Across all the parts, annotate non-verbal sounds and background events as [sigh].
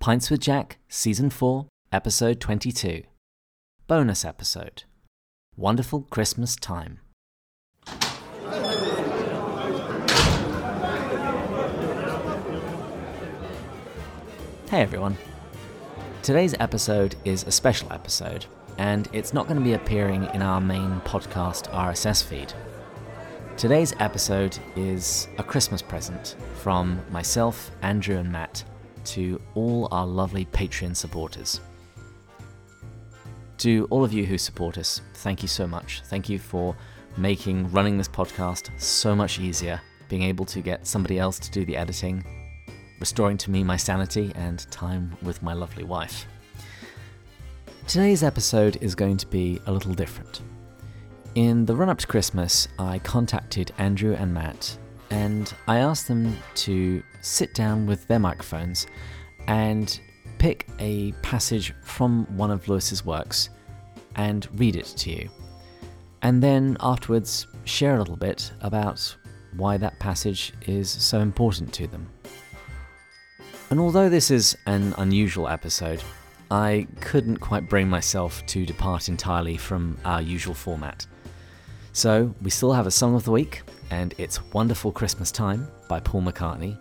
Pints with Jack, Season 4, Episode 22. Bonus episode Wonderful Christmas Time. Hey everyone. Today's episode is a special episode, and it's not going to be appearing in our main podcast RSS feed. Today's episode is a Christmas present from myself, Andrew, and Matt to all our lovely Patreon supporters. To all of you who support us, thank you so much. Thank you for making running this podcast so much easier, being able to get somebody else to do the editing, restoring to me my sanity and time with my lovely wife. Today's episode is going to be a little different. In the run up to Christmas, I contacted Andrew and Matt and I asked them to sit down with their microphones and pick a passage from one of Lewis's works and read it to you. And then afterwards, share a little bit about why that passage is so important to them. And although this is an unusual episode, I couldn't quite bring myself to depart entirely from our usual format. So, we still have a song of the week, and It's Wonderful Christmas Time by Paul McCartney.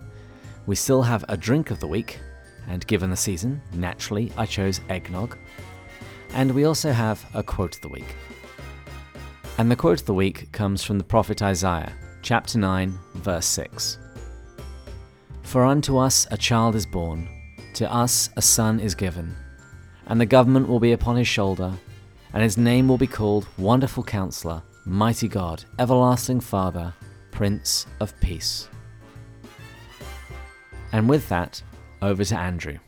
We still have a drink of the week, and given the season, naturally I chose eggnog. And we also have a quote of the week. And the quote of the week comes from the prophet Isaiah, chapter 9, verse 6. For unto us a child is born, to us a son is given, and the government will be upon his shoulder, and his name will be called Wonderful Counselor Mighty God, Everlasting Father, Prince of Peace. And with that, over to Andrew.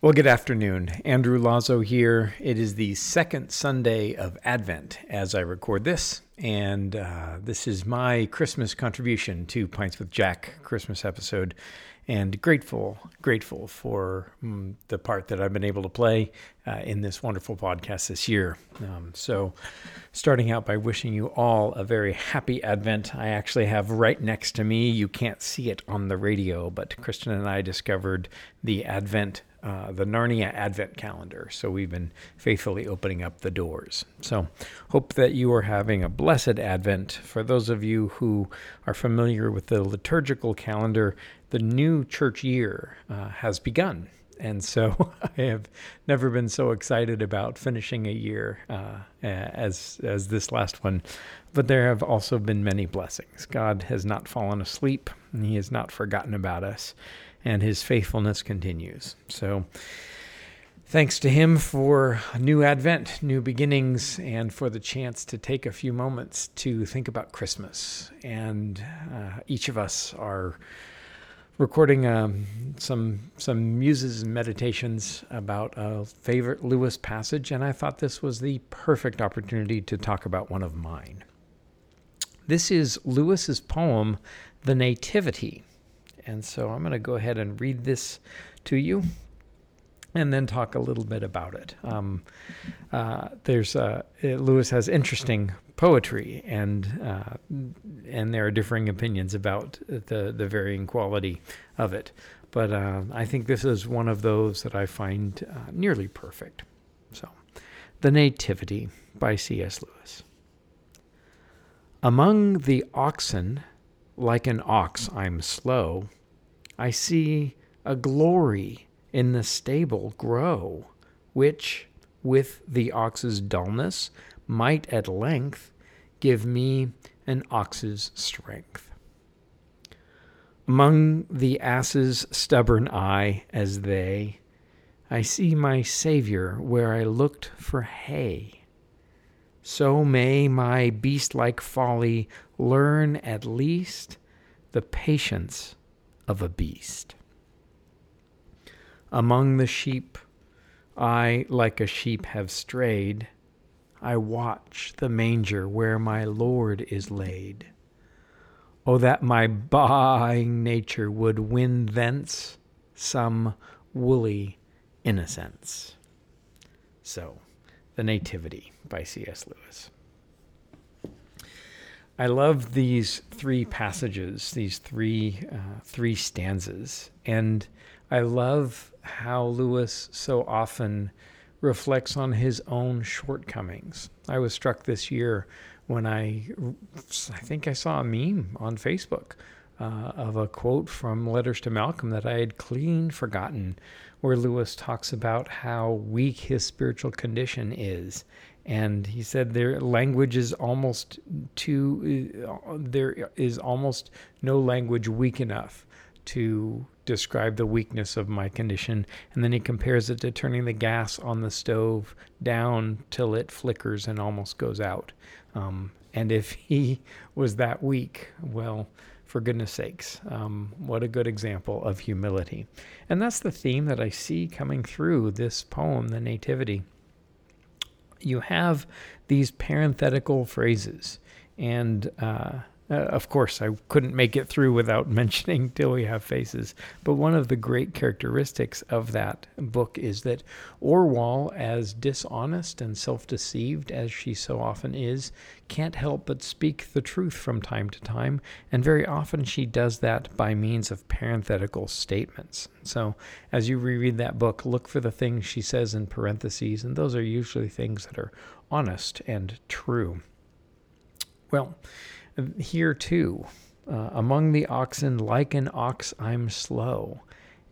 Well, good afternoon. Andrew Lazo here. It is the second Sunday of Advent as I record this, and uh, this is my Christmas contribution to Pints with Jack Christmas episode. And grateful, grateful for um, the part that I've been able to play uh, in this wonderful podcast this year. Um, so, starting out by wishing you all a very happy Advent. I actually have right next to me, you can't see it on the radio, but Kristen and I discovered the Advent uh, the Narnia Advent calendar. So we've been faithfully opening up the doors. So hope that you are having a blessed Advent. For those of you who are familiar with the liturgical calendar, the new church year uh, has begun. And so [laughs] I have never been so excited about finishing a year uh, as as this last one. But there have also been many blessings. God has not fallen asleep, and He has not forgotten about us and his faithfulness continues. So, thanks to him for a new Advent, new beginnings, and for the chance to take a few moments to think about Christmas. And uh, each of us are recording um, some some muses and meditations about a favorite Lewis passage, and I thought this was the perfect opportunity to talk about one of mine. This is Lewis's poem, "The Nativity." And so I'm going to go ahead and read this to you and then talk a little bit about it. Um, uh, there's uh, Lewis has interesting poetry, and uh, and there are differing opinions about the the varying quality of it. But uh, I think this is one of those that I find uh, nearly perfect. So, the Nativity by C.S. Lewis. Among the oxen like an ox, I'm slow. I see a glory in the stable grow, which, with the ox's dullness, might at length give me an ox's strength. Among the ass's stubborn I, as they, I see my Saviour where I looked for hay. So may my beast like folly learn at least the patience of a beast. Among the sheep, I, like a sheep, have strayed. I watch the manger where my Lord is laid. Oh, that my baaing nature would win thence some woolly innocence. So, the Nativity by C.S. Lewis. I love these three passages, these three uh, three stanzas, and I love how Lewis so often reflects on his own shortcomings. I was struck this year when I I think I saw a meme on Facebook uh, of a quote from Letters to Malcolm that I had clean forgotten, where Lewis talks about how weak his spiritual condition is and he said their language is almost too uh, there is almost no language weak enough to describe the weakness of my condition. And then he compares it to turning the gas on the stove down till it flickers and almost goes out. Um, and if [laughs] he was that weak well for goodness sakes um, what a good example of humility. And that's the theme that i see coming through this poem the nativity. You have these parenthetical phrases. And uh, uh, of course, I couldn't make it through without [laughs] mentioning Till We Have Faces. But one of the great characteristics of that book is that Orual, as dishonest and self deceived as she so often is, can't help but speak the truth from time to time. And very often she does that by means of parenthetical statements. So as you reread that book, look for the things she says in parentheses, and those are usually things that are honest and true. Well, here too, uh, among the oxen, like an ox, I'm slow.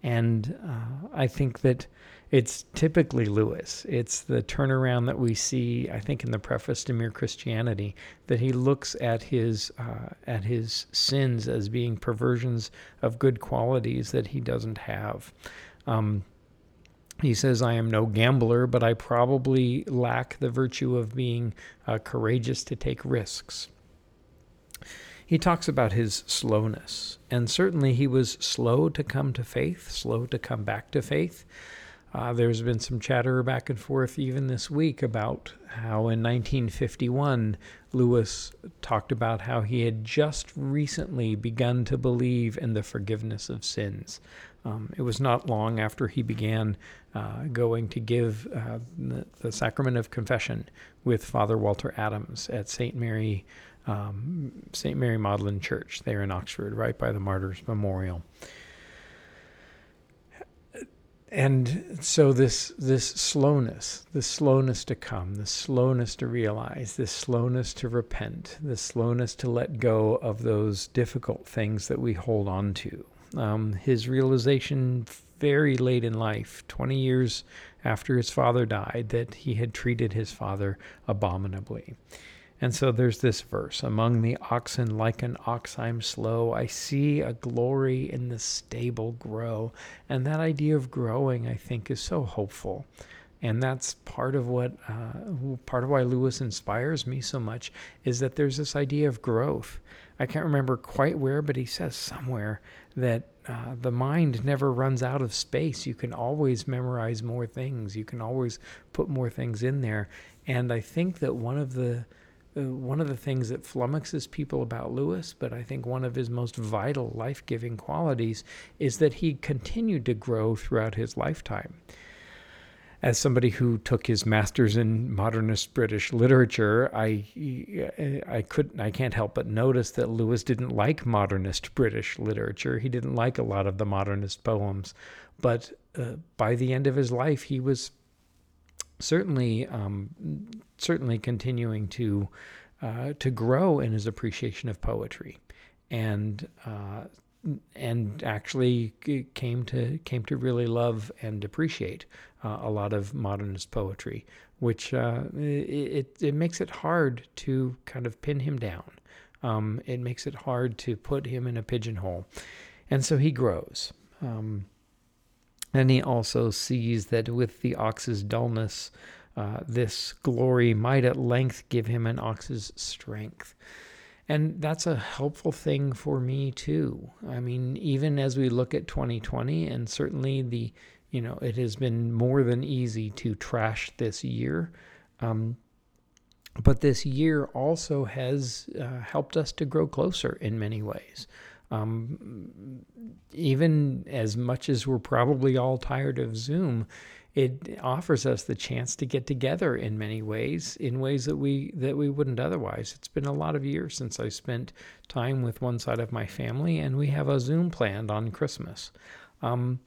And uh, I think that it's typically Lewis. It's the turnaround that we see, I think, in the preface to Mere Christianity, that he looks at his uh, at his sins as being perversions of good qualities that he doesn't have. Um, he says, I am no gambler, but I probably lack the virtue of being uh, courageous to take risks he talks about his slowness. And certainly he was slow to come to faith, slow to come back to faith. Uh, there's been some chatter back and forth even this week about how in 1951 Lewis talked about how he had just recently begun to believe in the forgiveness of sins. Um, it was not long after he began uh, going to give uh, the, the, sacrament of confession with Father Walter Adams at St. Mary um, St. Mary Magdalene Church there in Oxford, right by the Martyrs Memorial. And so this this slowness, this slowness to come, this slowness to realize, this slowness to repent, this slowness to let go of those difficult things that we hold on to. Um, his realization very late in life, 20 years after his father died, that he had treated his father abominably. And so there's this verse Among the oxen, like an ox, I'm slow. I see a glory in the stable grow. And that idea of growing, I think, is so hopeful. And that's part of what, uh, part of why Lewis inspires me so much is that there's this idea of growth. I can't remember quite where, but he says somewhere that uh, the mind never runs out of space. You can always memorize more things. You can always put more things in there. And I think that one of the one of the things that flummoxes people about Lewis, but I think one of his most vital life giving qualities is that he continued to grow throughout his lifetime. As somebody who took his master's in modernist British literature, I, I couldn't, I can't help but notice that Lewis didn't like modernist British literature. He didn't like a lot of the modernist poems, but uh, by the end of his life, he was certainly um, certainly continuing to uh, to grow in his appreciation of poetry, and uh, and actually came to came to really love and appreciate uh, a lot of modernist poetry, which uh, it it makes it hard to kind of pin him down. Um, it makes it hard to put him in a pigeonhole, and so he grows. Um, and he also sees that with the ox's dullness, uh, this glory might at length give him an ox's strength. And that's a helpful thing for me too. I mean, even as we look at 2020, and certainly the, you know, it has been more than easy to trash this year. Um, but this year also has uh, helped us to grow closer in many ways. Um, even as much as we're probably all tired of Zoom, it offers us the chance to get together in many ways, in ways that we that we wouldn't otherwise. It's been a lot of years since I spent time with one side of my family, and we have a Zoom planned on Christmas. Um,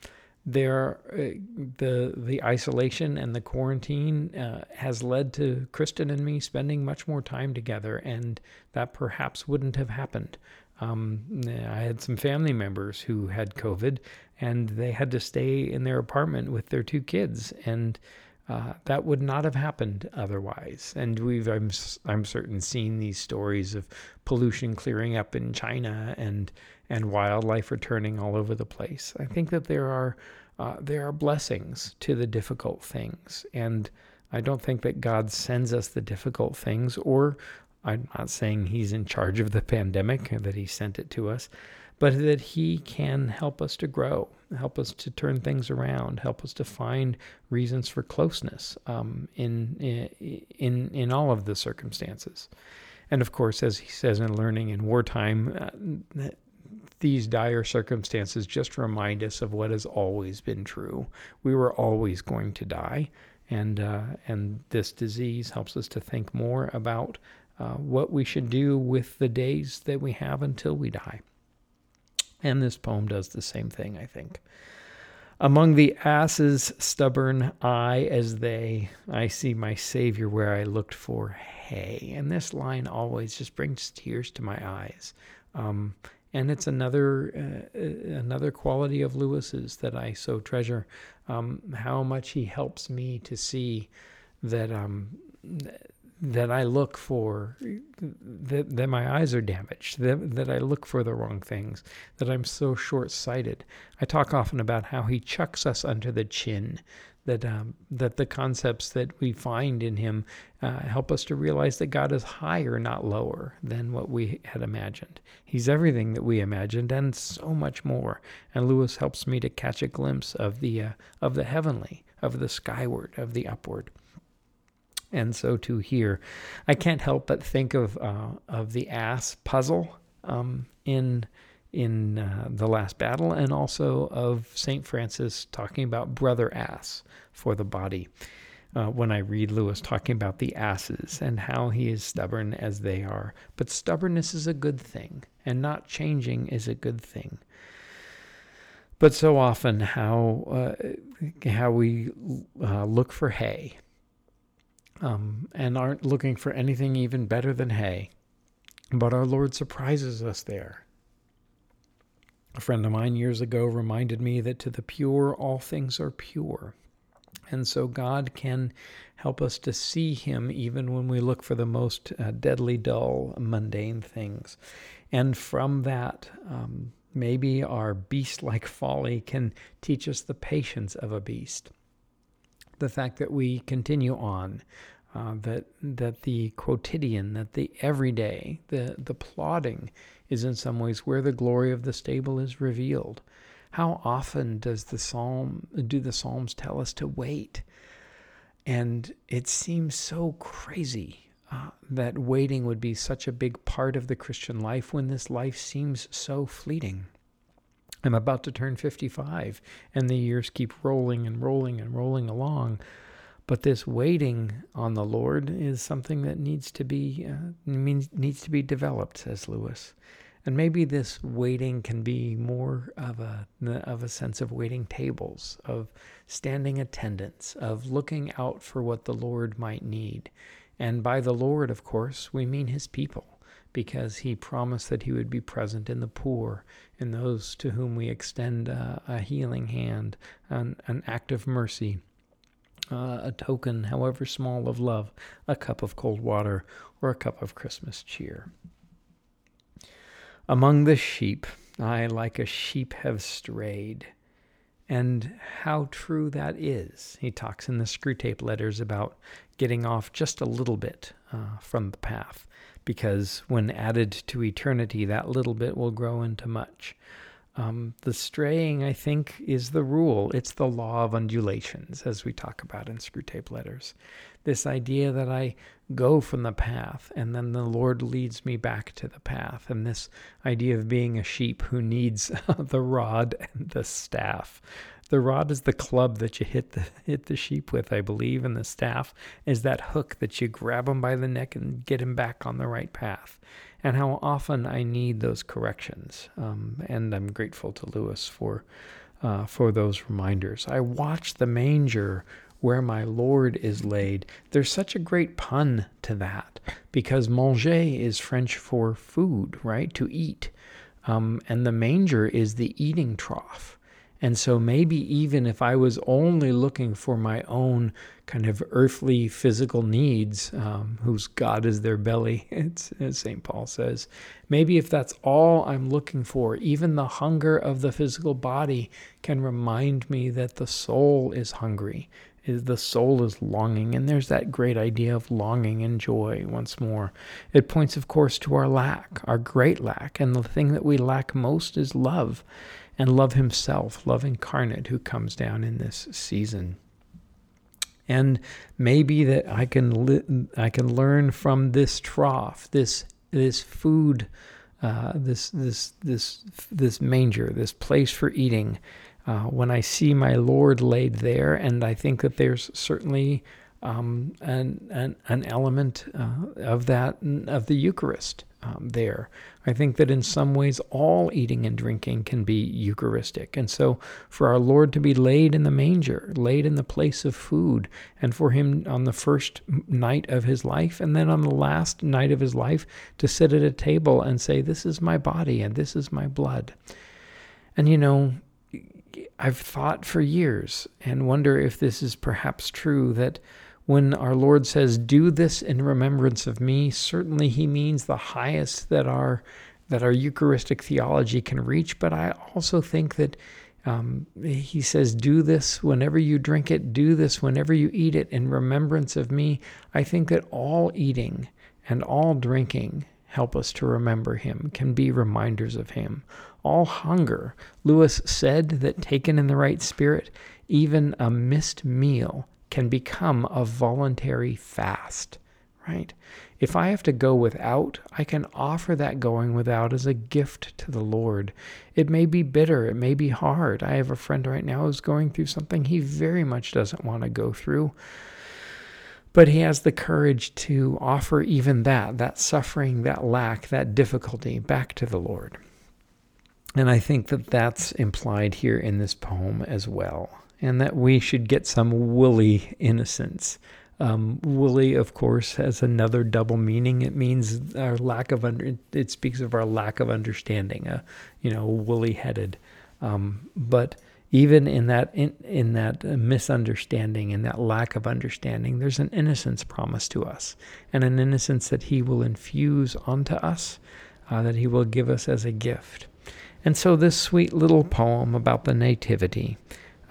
there, uh, the the isolation and the quarantine uh, has led to Kristen and me spending much more time together, and that perhaps wouldn't have happened. Um, I had some family members who had COVID, and they had to stay in their apartment with their two kids, and uh, that would not have happened otherwise. And we've, I'm, I'm certain, seen these stories of pollution clearing up in China and and wildlife returning all over the place. I think that there are uh, there are blessings to the difficult things, and I don't think that God sends us the difficult things, or I'm not saying He's in charge of the pandemic that He sent it to us, but that He can help us to grow, help us to turn things around, help us to find reasons for closeness um, in in in all of the circumstances. And of course, as he says in Learning in Wartime, uh, these dire circumstances just remind us of what has always been true. We were always going to die, and uh, and this disease helps us to think more about uh, what we should do with the days that we have until we die. And this poem does the same thing, I think. Among the asses stubborn, I as they, I see my Savior where I looked for hay. And this line always just brings tears to my eyes. Um, and it's another uh, another quality of Lewis's that I so treasure. Um, how much he helps me to see that um, that I look for, that, that my eyes are damaged, that, that I look for the wrong things, that I'm so short sighted. I talk often about how he chucks us under the chin, that, um, that the concepts that we find in him uh, help us to realize that God is higher, not lower, than what we had imagined. He's everything that we imagined and so much more. And Lewis helps me to catch a glimpse of the, uh, of the heavenly, of the skyward, of the upward and so too here. I can't help but think of uh, of the ass puzzle um, in in uh, the last battle, and also of Saint Francis talking about brother ass for the body. Uh, when I read Lewis talking about the asses and how he is stubborn as they are, but stubbornness is a good thing, and not changing is a good thing. But so often, how uh, how we uh, look for hay um, and aren't looking for anything even better than hay. But our Lord surprises us there. A friend of mine years ago reminded me that to the pure, all things are pure. And so God can help us to see Him even when we look for the most uh, deadly, dull, mundane things. And from that, um, maybe our beast like folly can teach us the patience of a beast. The fact that we continue on, uh, that that the quotidian, that the everyday, the the plodding, is in some ways where the glory of the stable is revealed. How often does the psalm do the psalms tell us to wait? And it seems so crazy uh, that waiting would be such a big part of the Christian life when this life seems so fleeting. I'm about to turn 55, and the years keep rolling and rolling and rolling along. But this waiting on the Lord is something that needs to be uh, means needs to be developed, says Lewis. And maybe this waiting can be more of a of a sense of waiting tables, of standing attendance, of looking out for what the Lord might need. And by the Lord, of course, we mean his people, because he promised that he would be present in the poor, in those to whom we extend uh, a healing hand, an, an act of mercy uh, a token, however small, of love, a cup of cold water, or a cup of Christmas cheer. Among the sheep, I like a sheep have strayed. And how true that is. He talks in the Screwtape letters about getting off just a little bit uh, from the path, because when added to eternity, that little bit will grow into much. Um, the straying, I think, is the rule. It's the law of undulations, as we talk about in Screwtape Letters. This idea that I go from the path and then the Lord leads me back to the path. And this idea of being a sheep who needs [laughs] the rod and the staff. The rod is the club that you hit the [laughs] hit the sheep with, I believe, and the staff is that hook that you grab him by the neck and get him back on the right path. And how often I need those corrections, um, and I'm grateful to Lewis for uh, for those reminders. I watch the manger where my Lord is laid. There's such a great pun to that because manger is French for food, right? To eat. Um, and the manger is the eating trough. And so maybe even if I was only looking for my own kind of earthly physical needs, um, whose God is their belly, [laughs] as St. Paul says, maybe if that's all I'm looking for, even the hunger of the physical body can remind me that the soul is hungry is the soul is longing. And there's that great idea of longing and joy once more. It points of course to our lack our great lack. And the thing that we lack most is love and love himself love incarnate who comes down in this season. And maybe that I can li- I can learn from this trough this this food uh, this this this this manger this place for eating. Uh, when I see my Lord laid there, and I think that there's certainly um, an, an, an element uh, of that of the Eucharist um, there. I think that in some ways all eating and drinking can be Eucharistic, and so for our Lord to be laid in the manger, laid in the place of food, and for Him on the first night of His life, and then on the last night of His life to sit at a table and say, "This is my body and this is my blood." And you know, I've thought for years and wonder if this is perhaps true that when our Lord says, "Do this in remembrance of me," certainly He means the highest that our that our Eucharistic theology can reach. But I also think that um, He says, "Do this whenever you drink it. Do this whenever you eat it in remembrance of me." I think that all eating and all drinking help us to remember Him, can be reminders of Him all hunger. Lewis said that taken in the right spirit, even a missed meal can become a voluntary fast, right? If I have to go without, I can offer that going without as a gift to the Lord. It may be bitter, it may be hard. I have a friend right now who's going through something he very much doesn't want to go through. But he has the courage to offer even that, that suffering, that lack, that difficulty back to the Lord. And I think that that's implied here in this poem as well, and that we should get some woolly innocence. Um, woolly, of course, has another double meaning. It means our lack of under. It speaks of our lack of understanding. Uh, you know, woolly-headed. Um, but even in that in, in that misunderstanding in that lack of understanding, there's an innocence promised to us, and an innocence that He will infuse onto us, uh, that He will give us as a gift. And so, this sweet little poem about the nativity,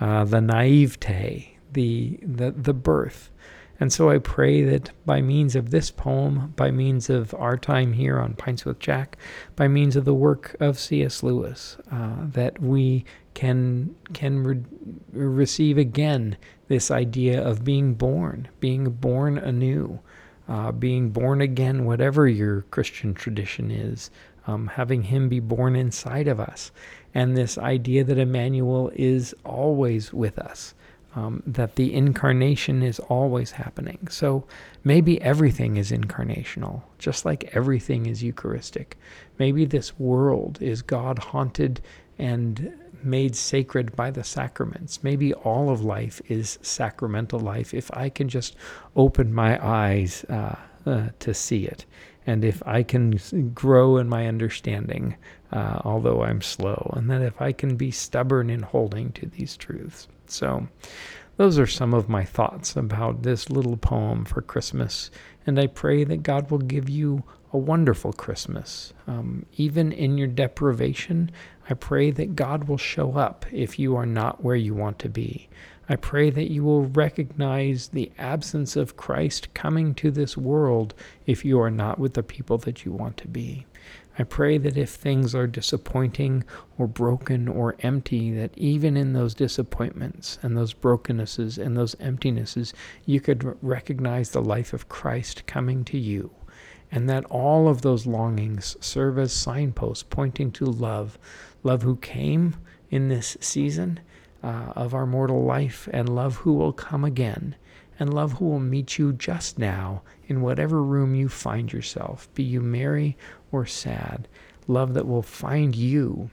uh, the naivete, the, the, the birth. And so, I pray that by means of this poem, by means of our time here on Pints with Jack, by means of the work of C.S. Lewis, uh, that we can can re- receive again this idea of being born, being born anew, uh, being born again, whatever your Christian tradition is, um, having Him be born inside of us, and this idea that Emmanuel is always with us, um, that the incarnation is always happening. So maybe everything is incarnational, just like everything is Eucharistic. Maybe this world is God haunted and made sacred by the sacraments. Maybe all of life is sacramental life if I can just open my eyes uh, uh, to see it and if I can grow in my understanding, uh, although I'm slow, and that if I can be stubborn in holding to these truths. So, those are some of my thoughts about this little poem for Christmas, and I pray that God will give you a wonderful Christmas. Um, even in your deprivation, I pray that God will show up if you are not where you want to be. I pray that you will recognize the absence of Christ coming to this world if you are not with the people that you want to be. I pray that if things are disappointing or broken or empty, that even in those disappointments and those brokennesses and those emptinesses, you could recognize the life of Christ coming to you. And that all of those longings serve as signposts pointing to love. Love who came in this season uh, of our mortal life and love who will come again and love who will meet you just now in whatever room you find yourself, be you merry or sad. Love that will find you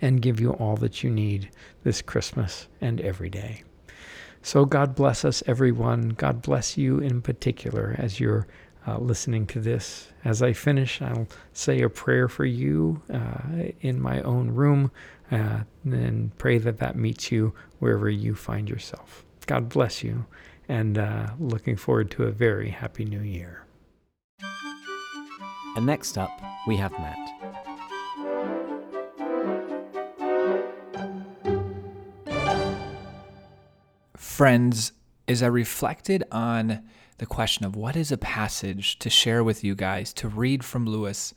and give you all that you need this Christmas and every day. So, God bless us, everyone. God bless you in particular as you're uh, listening to this. As I finish, I'll say a prayer for you uh, in my own room uh, and pray that that meets you wherever you find yourself. God bless you, and uh, looking forward to a very happy new year. And next up, we have Matt. Friends, as I reflected on the question of what is a passage to share with you guys, to read from Lewis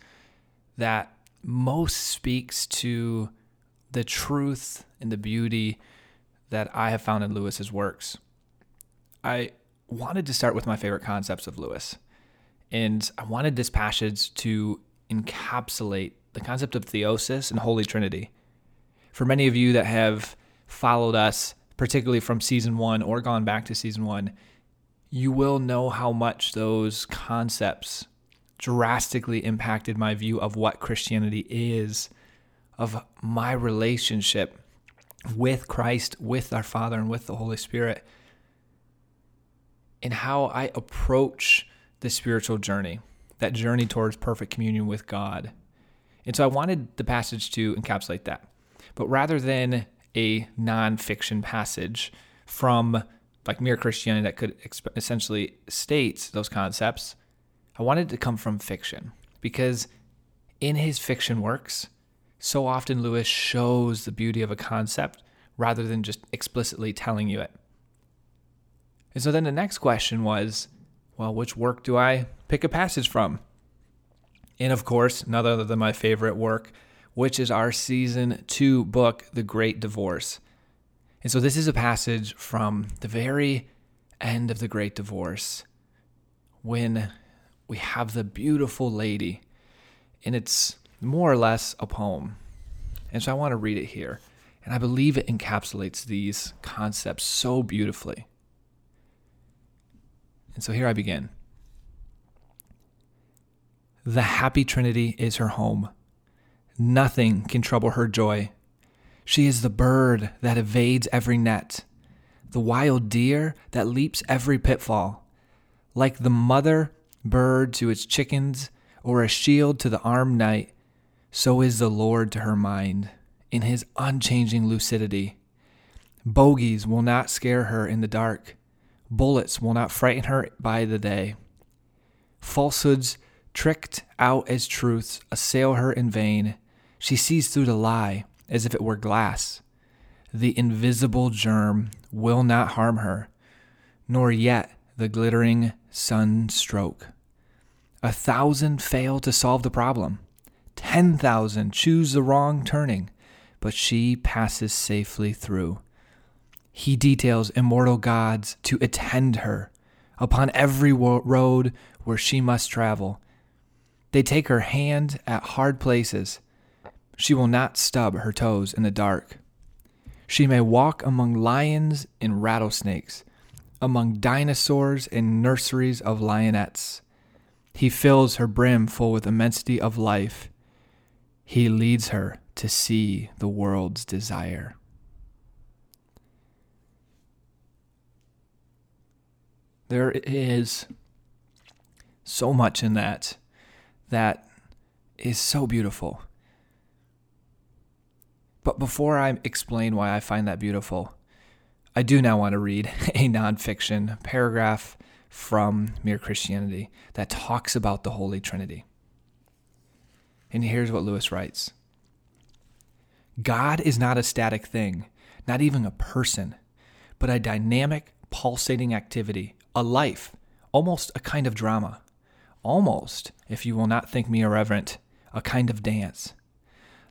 that most speaks to the truth and the beauty that I have found in Lewis's works. I wanted to start with my favorite concepts of Lewis. And I wanted this passage to encapsulate the concept of theosis and Holy Trinity. For many of you that have followed us, particularly from season one or gone back to season one, you will know how much those concepts drastically impacted my view of what Christianity is, of my relationship with Christ, with our Father, and with the Holy Spirit, and how I approach the spiritual journey, that journey towards perfect communion with God. And so I wanted the passage to encapsulate that. But rather than a nonfiction passage from like mere Christianity that could exp- essentially state those concepts, I wanted it to come from fiction because in his fiction works, so often Lewis shows the beauty of a concept rather than just explicitly telling you it. And so then the next question was, well, which work do I pick a passage from? And of course, none other than my favorite work, which is our season two book, The Great Divorce. And so this is a passage from the very end of The Great Divorce when we have the beautiful lady, and it's more or less a poem. And so I want to read it here. And I believe it encapsulates these concepts so beautifully. And so here I begin. The happy Trinity is her home. Nothing can trouble her joy. She is the bird that evades every net, the wild deer that leaps every pitfall. Like the mother bird to its chickens, or a shield to the armed knight, so is the Lord to her mind, in his unchanging lucidity. Bogies will not scare her in the dark. Bullets will not frighten her by the day. Falsehoods, tricked out as truths, assail her in vain. She sees through the lie as if it were glass. The invisible germ will not harm her, nor yet the glittering sun stroke. A thousand fail to solve the problem. Ten thousand choose the wrong turning, but she passes safely through. He details immortal gods to attend her upon every road where she must travel. They take her hand at hard places. She will not stub her toes in the dark. She may walk among lions and rattlesnakes, among dinosaurs and nurseries of lionettes. He fills her brim full with immensity of life. He leads her to see the world's desire. There is so much in that that is so beautiful. But before I explain why I find that beautiful, I do now want to read [laughs] a nonfiction paragraph from Mere Christianity that talks about the Holy Trinity. And here's what Lewis writes God is not a static thing, not even a person, but a dynamic, pulsating activity a life, almost a kind of drama, almost, if you will not think me irreverent, a kind of dance.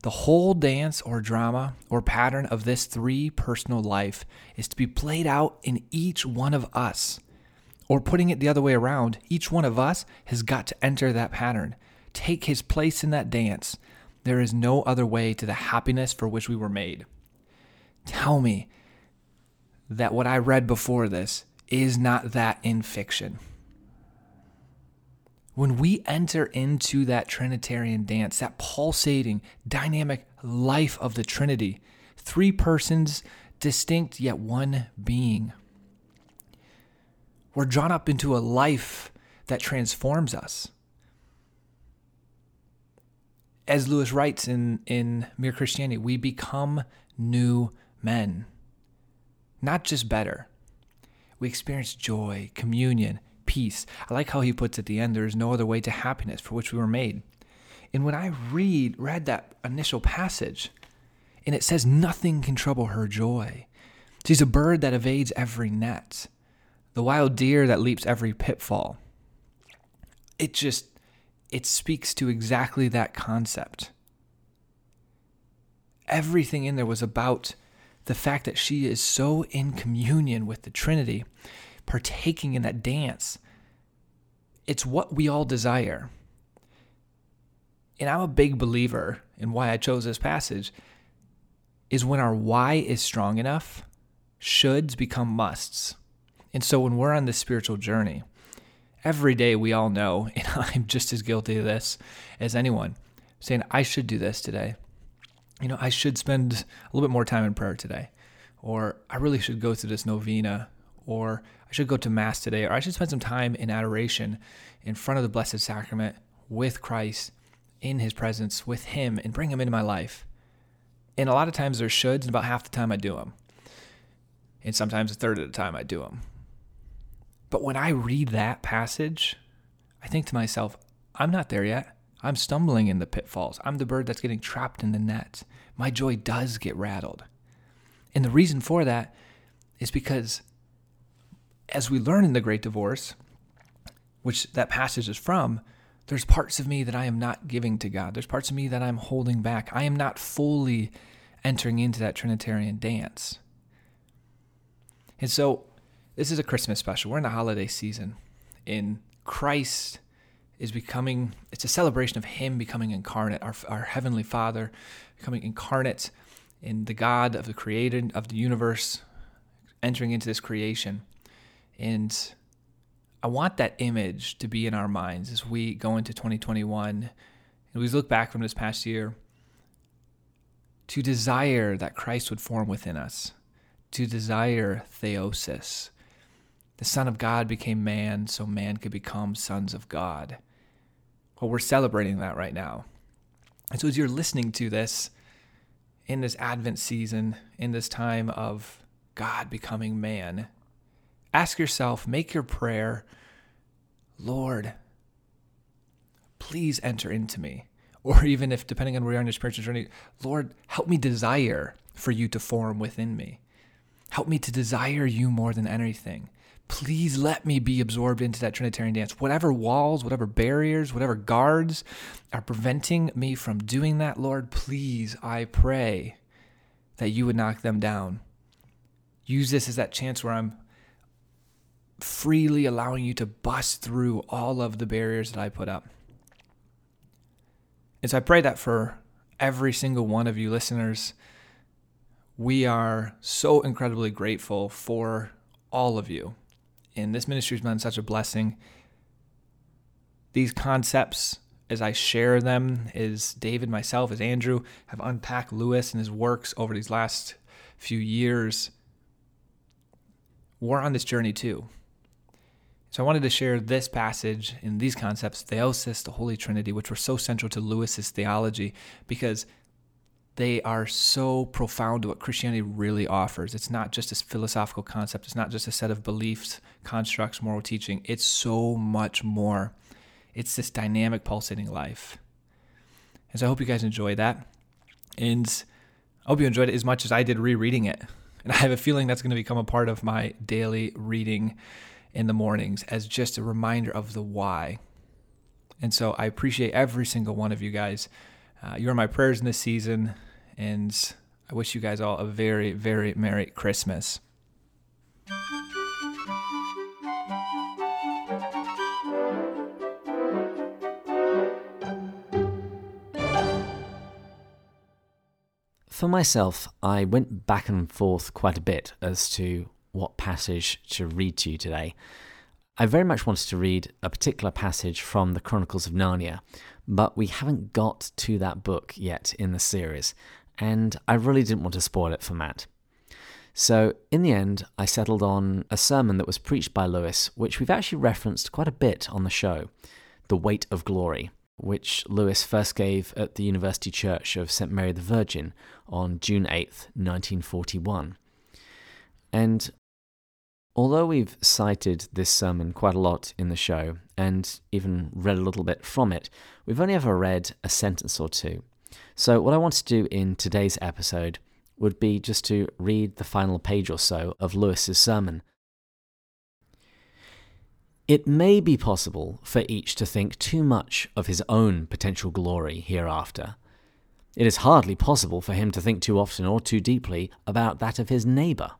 The whole dance or drama or pattern of this three personal life is to be played out in each one of us. Or putting it the other way around, each one of us has got to enter that pattern, take his place in that dance. There is no other way to the happiness for which we were made. tell me that what I read before this is not that in fiction. When we enter into that Trinitarian dance, that pulsating, dynamic life of the Trinity, three persons, distinct yet one being, we're drawn up into a life that transforms us. As Lewis writes in, in Mere Christianity, we become new men, not just better. We experience joy, communion, peace. I like how he puts at the end, there is no other way to happiness for which we were made. And when I read read that initial passage, and it says nothing can trouble her joy. She's a bird that evades every net, the wild deer that leaps every pitfall. It just it speaks to exactly that concept. Everything in there was about the fact that she is so in communion with the Trinity, partaking in that dance. It's what we all desire. And I'm a big believer in why I chose this passage is when our why is strong enough, shoulds become musts. And so when we're on this spiritual journey, every day we all know, [laughs] and I'm just as guilty of this as anyone, saying, I should do this today you know, I should spend a little bit more time in prayer today, or I really should go to this novena, or I should go to Mass today, or I should spend some time in adoration in front of the Blessed Sacrament with Christ in His presence, with Him, and bring Him into my life. And a lot of times there's shoulds, and about half the time I do them. And sometimes a third of the time I do them. But when I read that passage, I think to myself, I'm not there yet. I'm stumbling in the pitfalls. I'm the bird that's getting trapped in the net. My joy does get rattled. And the reason for that is because, as we learn in the Great Divorce, which that passage is from, there's parts of me that I am not giving to God. There's parts of me that I'm holding back. I am not fully entering into that Trinitarian dance. And so, this is a Christmas special. We're in the holiday season. In Christ is becoming it's a celebration of him becoming incarnate our, our heavenly father becoming incarnate in the god of the created of the universe entering into this creation and i want that image to be in our minds as we go into 2021 and we look back from this past year to desire that christ would form within us to desire theosis the Son of God became man so man could become sons of God. Well, we're celebrating that right now. And so as you're listening to this in this Advent season, in this time of God becoming man, ask yourself, make your prayer, Lord, please enter into me. Or even if, depending on where you are in your spiritual journey, Lord, help me desire for you to form within me. Help me to desire you more than anything please let me be absorbed into that Trinitarian dance. Whatever walls, whatever barriers, whatever guards are preventing me from doing that, Lord, please, I pray that you would knock them down. Use this as that chance where I'm freely allowing you to bust through all of the barriers that I put up. And so I pray that for every single one of you listeners. We are so incredibly grateful for all of you and this ministry has been such a blessing. These concepts, as I share them, as David, myself, as Andrew have unpacked Lewis and his works over these last few years, we're on this journey too. So I wanted to share this passage and these concepts, theosis, the Holy Trinity, which were so central to Lewis's theology, because they are so profound to what Christianity really offers. It's not just a philosophical concept, it's not just a set of beliefs, constructs, moral teaching. It's so much more. It's this dynamic, pulsating life. And so I hope you guys enjoy that. And I hope you enjoyed it as much as I did rereading it. And I have a feeling that's going to become a part of my daily reading in the mornings as just a reminder of the why. And so I appreciate every single one of you guys. Uh, you're my prayers in this season. And I wish you guys all a very, very Merry Christmas. For myself, I went back and forth quite a bit as to what passage to read to you today. I very much wanted to read a particular passage from the Chronicles of Narnia, but we haven't got to that book yet in the series, and I really didn't want to spoil it for Matt. So, in the end, I settled on a sermon that was preached by Lewis, which we've actually referenced quite a bit on the show The Weight of Glory, which Lewis first gave at the University Church of St. Mary the Virgin on June 8th, 1941. And although we've cited this sermon quite a lot in the show and even read a little bit from it, we've only ever read a sentence or two. So, what I want to do in today's episode would be just to read the final page or so of Lewis's sermon. It may be possible for each to think too much of his own potential glory hereafter. It is hardly possible for him to think too often or too deeply about that of his neighbour.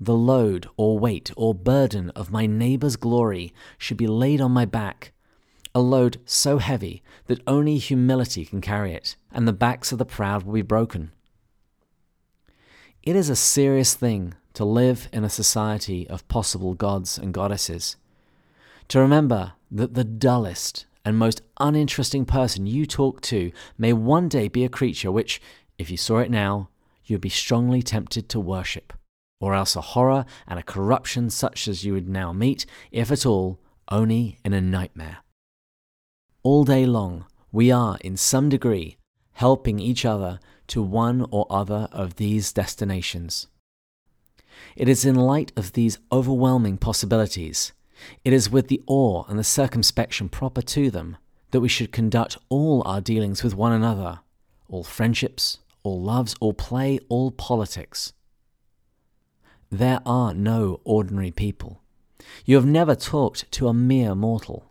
The load or weight or burden of my neighbour's glory should be laid on my back, a load so heavy that only humility can carry it, and the backs of the proud will be broken. It is a serious thing to live in a society of possible gods and goddesses. To remember that the dullest and most uninteresting person you talk to may one day be a creature which, if you saw it now, you'd be strongly tempted to worship, or else a horror and a corruption such as you would now meet, if at all, only in a nightmare. All day long, we are, in some degree, helping each other to one or other of these destinations. It is in light of these overwhelming possibilities, it is with the awe and the circumspection proper to them, that we should conduct all our dealings with one another, all friendships, all loves, all play, all politics. There are no ordinary people. You have never talked to a mere mortal.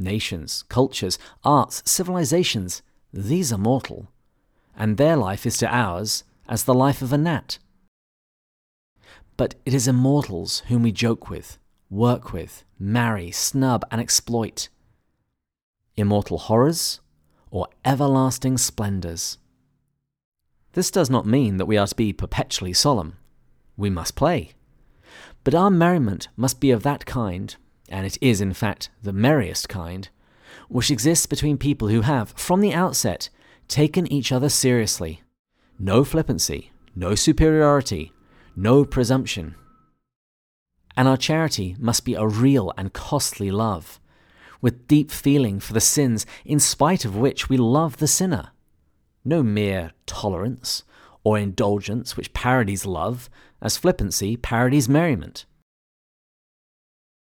Nations, cultures, arts, civilizations, these are mortal and their life is to ours as the life of a gnat. But it is immortals whom we joke with, work with, marry, snub, and exploit. Immortal horrors or everlasting splendours. This does not mean that we are to be perpetually solemn. We must play. But our merriment must be of that kind, and it is in fact the merriest kind, which exists between people who have, from the outset, taken each other seriously. No flippancy, no superiority, no presumption. And our charity must be a real and costly love, with deep feeling for the sins in spite of which we love the sinner. No mere tolerance or indulgence which parodies love, as flippancy parodies merriment.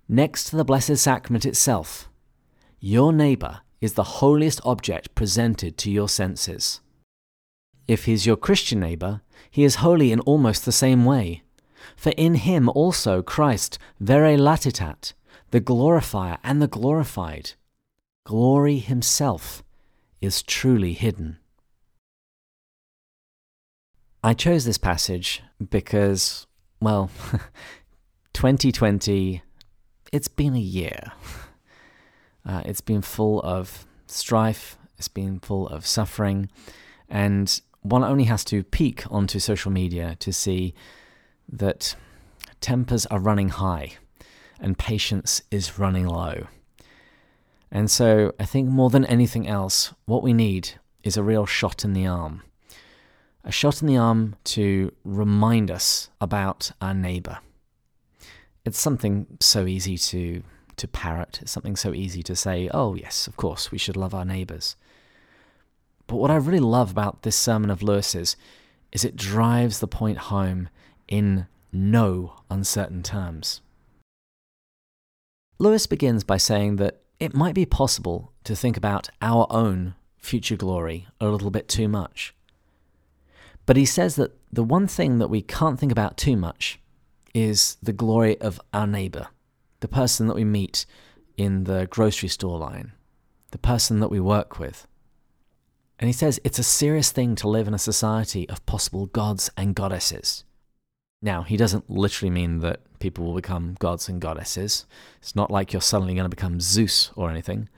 Next to the Blessed Sacrament itself, your neighbour is the holiest object presented to your senses. If he is your Christian neighbour, he is holy in almost the same way. For in him also Christ vere latitat, the glorifier and the glorified. Glory himself is truly hidden. I chose this passage because, well, [laughs] 2020, it's been a year. [laughs] Uh, it's been full of strife, it's been full of suffering, and one only has to peek onto social media to see that tempers are running high and patience is running low. And so I think more than anything else, what we need is a real shot in the arm. A shot in the arm to remind us about our neighbour. It's something so easy to to parrot. It's something so easy to say, oh, yes, of course, we should love our neighbours. But what I really love about this sermon of Lewis's is it drives the point home in no uncertain terms. Lewis begins by saying that it might be possible to think about our own future glory a little bit too much. But he says that the one thing that we can't think about too much is the glory of our neighbour the person that we meet in the grocery store line, the person that we work with. And he says it's a serious thing to live in a society of possible gods and goddesses. Now, he doesn't literally mean that people will become gods and goddesses. It's not like you're suddenly going to become Zeus or anything.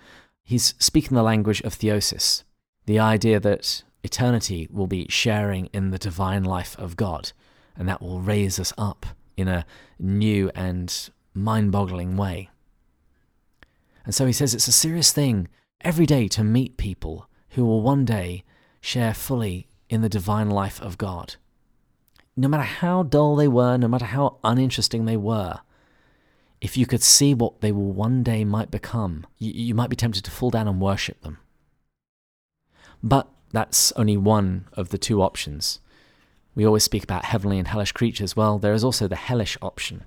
He's speaking the language of theosis, the idea that eternity will be sharing in the divine life of God, and that will raise us up in a new and mind boggling way. And so he says it's a serious thing every day to meet people who will one day share fully in the divine life of God. No matter how dull they were, no matter how uninteresting they were, if you could see what they will one day might become, you, you might be tempted to fall down and worship them. But that's only one of the two options. We always speak about heavenly and hellish creatures. Well, there is also the hellish option.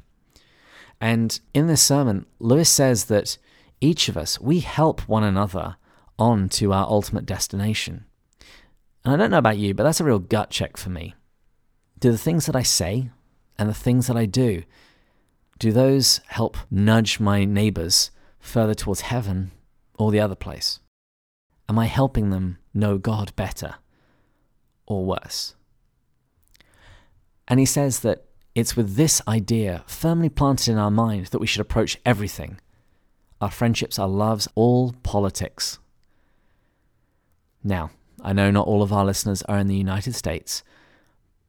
And in this sermon, Lewis says that each of us, we help one another on to our ultimate destination. And I don't know about you, but that's a real gut check for me. Do the things that I say and the things that I do, do those help nudge my neighbors further towards heaven or the other place? Am I helping them know God better or worse? And he says that it's with this idea firmly planted in our mind that we should approach everything our friendships, our loves, all politics. Now, I know not all of our listeners are in the United States,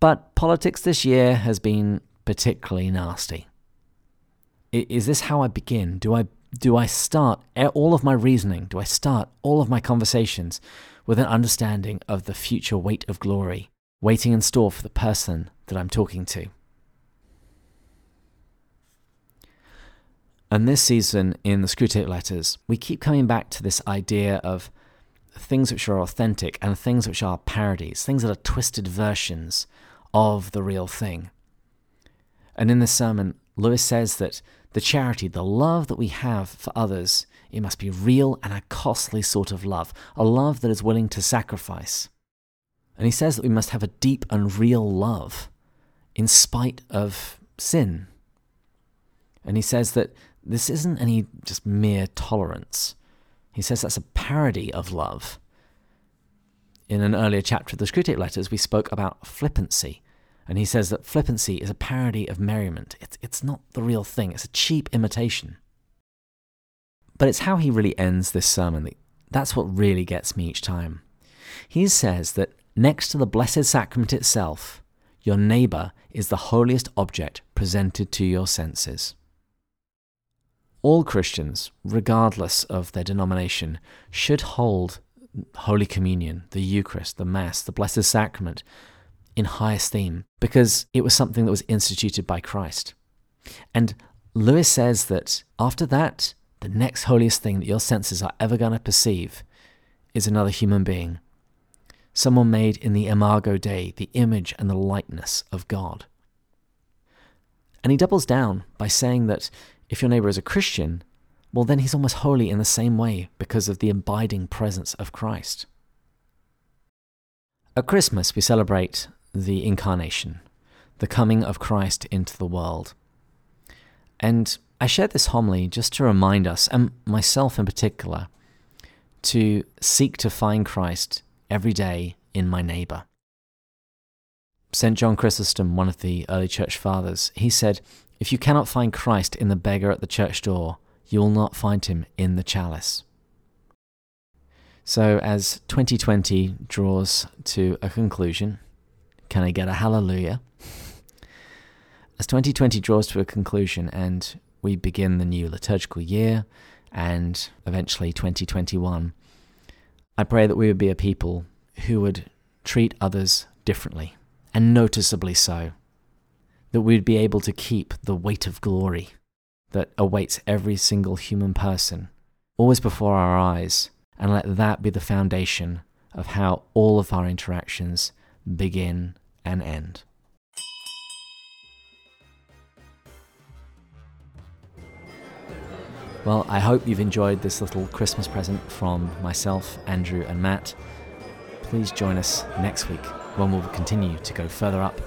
but politics this year has been particularly nasty. Is this how I begin? Do I do I start all of my reasoning? Do I start all of my conversations with an understanding of the future weight of glory waiting in store for the person that I'm talking to? And this season in the Screwtape Letters, we keep coming back to this idea of things which are authentic and things which are parodies, things that are twisted versions of the real thing. And in this sermon, Lewis says that the charity, the love that we have for others, it must be real and a costly sort of love, a love that is willing to sacrifice. And he says that we must have a deep and real love in spite of sin. And he says that this isn't any just mere tolerance. He says that's a parody of love. In an earlier chapter of the Screwtape Letters, we spoke about flippancy. And he says that flippancy is a parody of merriment. It's, it's not the real thing, it's a cheap imitation. But it's how he really ends this sermon that, that's what really gets me each time. He says that next to the Blessed Sacrament itself, your neighbour is the holiest object presented to your senses. All Christians, regardless of their denomination, should hold Holy Communion, the Eucharist, the Mass, the Blessed Sacrament in high esteem because it was something that was instituted by Christ. And Lewis says that after that, the next holiest thing that your senses are ever going to perceive is another human being. Someone made in the Imago Dei, the image and the likeness of God. And he doubles down by saying that if your neighbor is a Christian, well, then he's almost holy in the same way because of the abiding presence of Christ. At Christmas, we celebrate the incarnation, the coming of Christ into the world. And I shared this homily just to remind us, and myself in particular, to seek to find Christ every day in my neighbor. St. John Chrysostom, one of the early church fathers, he said, If you cannot find Christ in the beggar at the church door, you will not find him in the chalice. So, as 2020 draws to a conclusion, can I get a hallelujah? As 2020 draws to a conclusion and we begin the new liturgical year and eventually 2021, I pray that we would be a people who would treat others differently and noticeably so. That we'd be able to keep the weight of glory that awaits every single human person always before our eyes, and let that be the foundation of how all of our interactions begin and end. Well, I hope you've enjoyed this little Christmas present from myself, Andrew, and Matt. Please join us next week when we'll continue to go further up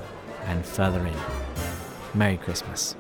and further in. Merry Christmas.